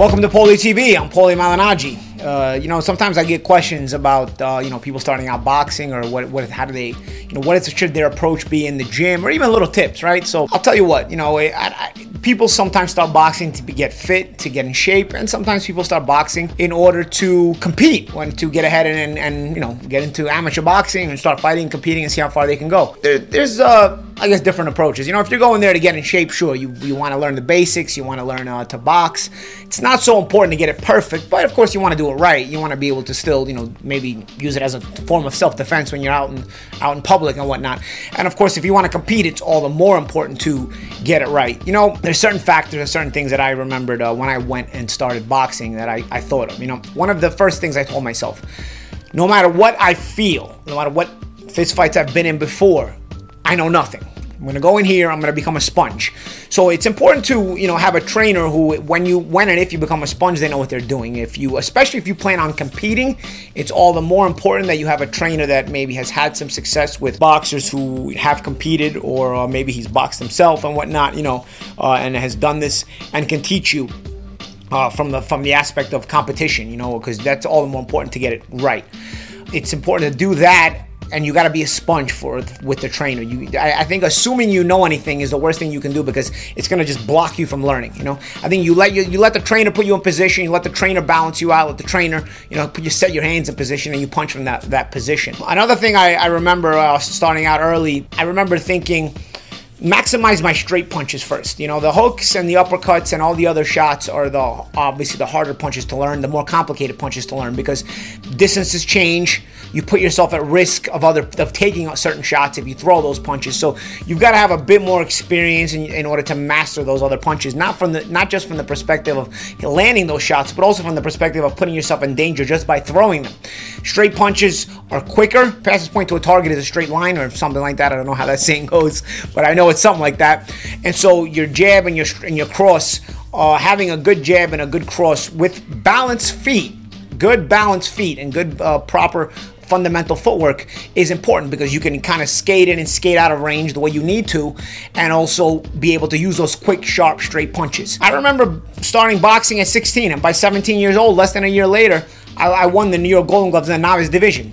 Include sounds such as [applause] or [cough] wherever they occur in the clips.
Welcome to Paulie TV. I'm Paulie Malignaggi. Uh, you know, sometimes I get questions about uh, you know people starting out boxing or what what how do they you know what is, should their approach be in the gym or even little tips, right? So I'll tell you what, you know, I, I, people sometimes start boxing to be, get fit, to get in shape, and sometimes people start boxing in order to compete, when to get ahead and, and, and you know get into amateur boxing and start fighting, competing, and see how far they can go. There, there's uh, I guess different approaches. You know, if you're going there to get in shape, sure, you you want to learn the basics, you want to learn uh, to box. It's not so important to get it perfect, but of course you want to do it right. You want to be able to still, you know, maybe use it as a form of self-defense when you're out in out in public and whatnot. And of course, if you want to compete, it's all the more important to get it right. You know, there's certain factors and certain things that I remembered uh, when I went and started boxing that I, I thought of. You know, one of the first things I told myself, no matter what I feel, no matter what fist fights I've been in before, I know nothing. I'm gonna go in here. I'm gonna become a sponge. So it's important to you know have a trainer who, when you when and if you become a sponge, they know what they're doing. If you, especially if you plan on competing, it's all the more important that you have a trainer that maybe has had some success with boxers who have competed, or uh, maybe he's boxed himself and whatnot. You know, uh, and has done this and can teach you uh, from the from the aspect of competition. You know, because that's all the more important to get it right. It's important to do that and you got to be a sponge for it with the trainer. You, I, I, think assuming you know anything is the worst thing you can do because it's gonna just block you from learning. You know, I think you let you, you let the trainer put you in position. You let the trainer balance you out. Let the trainer, you know, put you set your hands in position and you punch from that that position. Another thing I, I remember uh, starting out early, I remember thinking maximize my straight punches first. You know, the hooks and the uppercuts and all the other shots are the obviously the harder punches to learn, the more complicated punches to learn because distances change. You put yourself at risk of other of taking certain shots if you throw those punches. So you've got to have a bit more experience in, in order to master those other punches. Not from the not just from the perspective of landing those shots, but also from the perspective of putting yourself in danger just by throwing them. Straight punches are quicker. Fastest point to a target is a straight line or something like that. I don't know how that [laughs] saying goes, but I know it's something like that. And so your jab and your and your cross, uh, having a good jab and a good cross with balanced feet, good balanced feet and good uh, proper fundamental footwork is important because you can kind of skate in and skate out of range the way you need to and also be able to use those quick sharp straight punches. I remember starting boxing at 16 and by 17 years old less than a year later i, I won the new york golden gloves in the novice division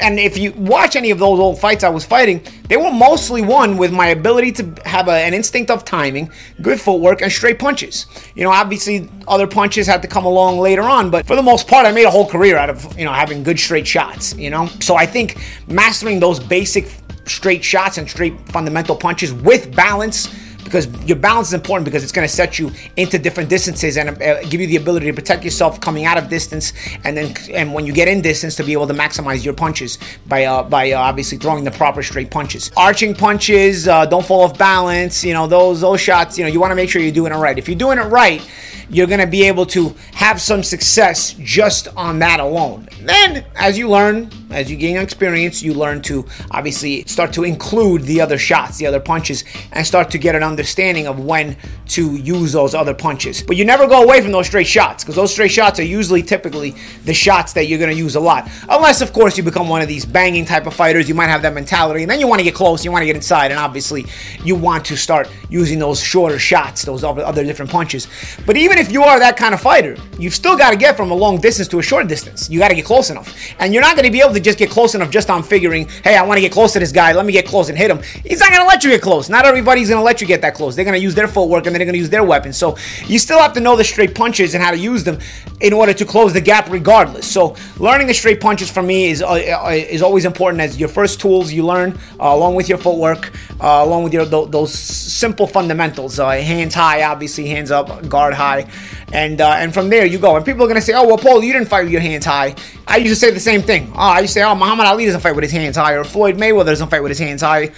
and if you watch any of those old fights I was fighting, they were mostly won with my ability to have a, an instinct of timing, good footwork, and straight punches. You know, obviously other punches had to come along later on, but for the most part, I made a whole career out of you know having good straight shots. You know, so I think mastering those basic straight shots and straight fundamental punches with balance because your balance is important because it's going to set you into different distances and uh, give you the ability to protect yourself coming out of distance and then and when you get in distance to be able to maximize your punches by uh, by uh, obviously throwing the proper straight punches arching punches uh, don't fall off balance you know those those shots you know you want to make sure you're doing it right if you're doing it right you're going to be able to have some success just on that alone. Then, as you learn, as you gain experience, you learn to obviously start to include the other shots, the other punches, and start to get an understanding of when to use those other punches. But you never go away from those straight shots because those straight shots are usually typically the shots that you're going to use a lot. Unless, of course, you become one of these banging type of fighters, you might have that mentality, and then you want to get close, you want to get inside, and obviously you want to start using those shorter shots, those other different punches. But even if you are that kind of fighter, you've still got to get from a long distance to a short distance. You got to get close enough. And you're not going to be able to just get close enough just on figuring, hey, I want to get close to this guy. Let me get close and hit him. He's not going to let you get close. Not everybody's going to let you get that close. They're going to use their footwork and they're going to use their weapons. So you still have to know the straight punches and how to use them in order to close the gap regardless. So learning the straight punches for me is, uh, uh is always important as your first tools you learn uh, along with your footwork, uh, along with your th- those simple fundamentals. Uh, hands high, obviously, hands up, guard high and uh, and from there you go. And people are gonna say, "Oh, well, Paul, you didn't fight with your hands high." I used to say the same thing. Oh, I used to say, "Oh, Muhammad Ali doesn't fight with his hands high," or Floyd Mayweather doesn't fight with his hands high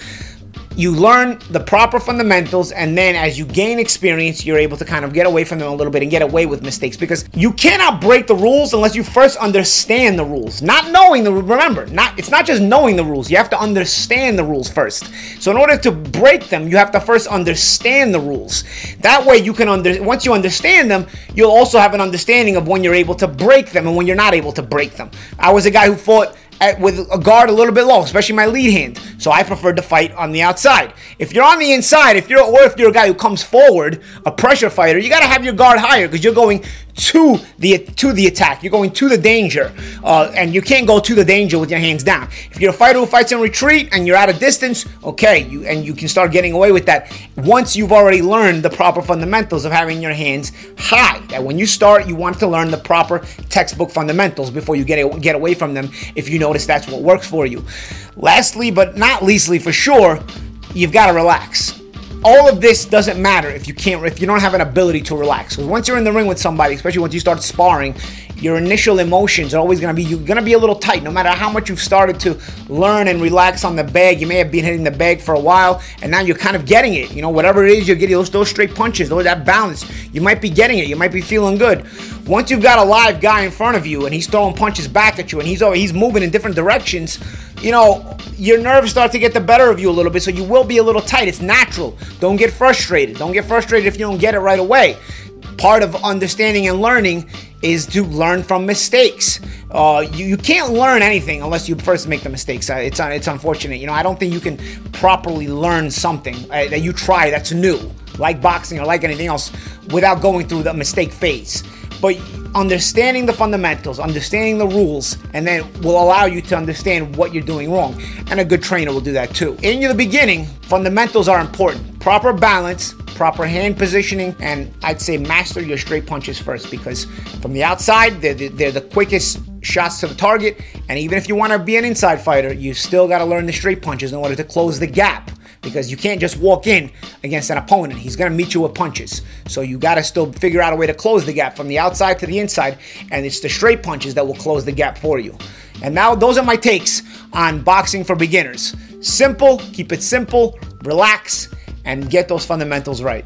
you learn the proper fundamentals and then as you gain experience you're able to kind of get away from them a little bit and get away with mistakes. Because you cannot break the rules unless you first understand the rules. Not knowing the remember not it's not just knowing the rules. You have to understand the rules first. So in order to break them you have to first understand the rules. That way you can under once you understand them you'll also have an understanding of when you're able to break them and when you're not able to break them. I was a guy who fought at, with a guard a little bit low, especially my lead hand. So I prefer to fight on the outside. If you're on the inside, if you're or if you're a guy who comes forward, a pressure fighter, you got to have your guard higher because you're going to the to the attack. You're going to the danger, uh, and you can't go to the danger with your hands down. If you're a fighter who fights in retreat and you're at a distance, okay, you and you can start getting away with that once you've already learned the proper fundamentals of having your hands high. That when you start, you want to learn the proper textbook fundamentals before you get get away from them. If you notice that's what works for you. Lastly, but not leastly, for sure, you've got to relax all of this doesn't matter if you can't if you don't have an ability to relax. Because once you're in the ring with somebody especially once you start sparring your initial emotions are always going to be you're going to be a little tight no matter how much you've started to learn and relax on the bag you may have been hitting the bag for a while and now you're kind of getting it you know whatever it is you're getting those, those straight punches those that balance you might be getting it you might be feeling good once you've got a live guy in front of you and he's throwing punches back at you and he's over, he's moving in different directions you know, your nerves start to get the better of you a little bit, so you will be a little tight. It's natural. Don't get frustrated. Don't get frustrated if you don't get it right away. Part of understanding and learning is to learn from mistakes. Uh, you, you can't learn anything unless you first make the mistakes. Uh, it's, it's unfortunate. You know, I don't think you can properly learn something uh, that you try that's new, like boxing or like anything else, without going through the mistake phase. But understanding the fundamentals, understanding the rules, and then will allow you to understand what you're doing wrong. And a good trainer will do that too. In the beginning, fundamentals are important. Proper balance, proper hand positioning, and I'd say master your straight punches first because from the outside, they're the, they're the quickest shots to the target. And even if you want to be an inside fighter, you still got to learn the straight punches in order to close the gap because you can't just walk in against an opponent. He's going to meet you with punches. So you got to still figure out a way to close the gap from the outside to the inside, and it's the straight punches that will close the gap for you. And now those are my takes on boxing for beginners. Simple, keep it simple, relax, and get those fundamentals right.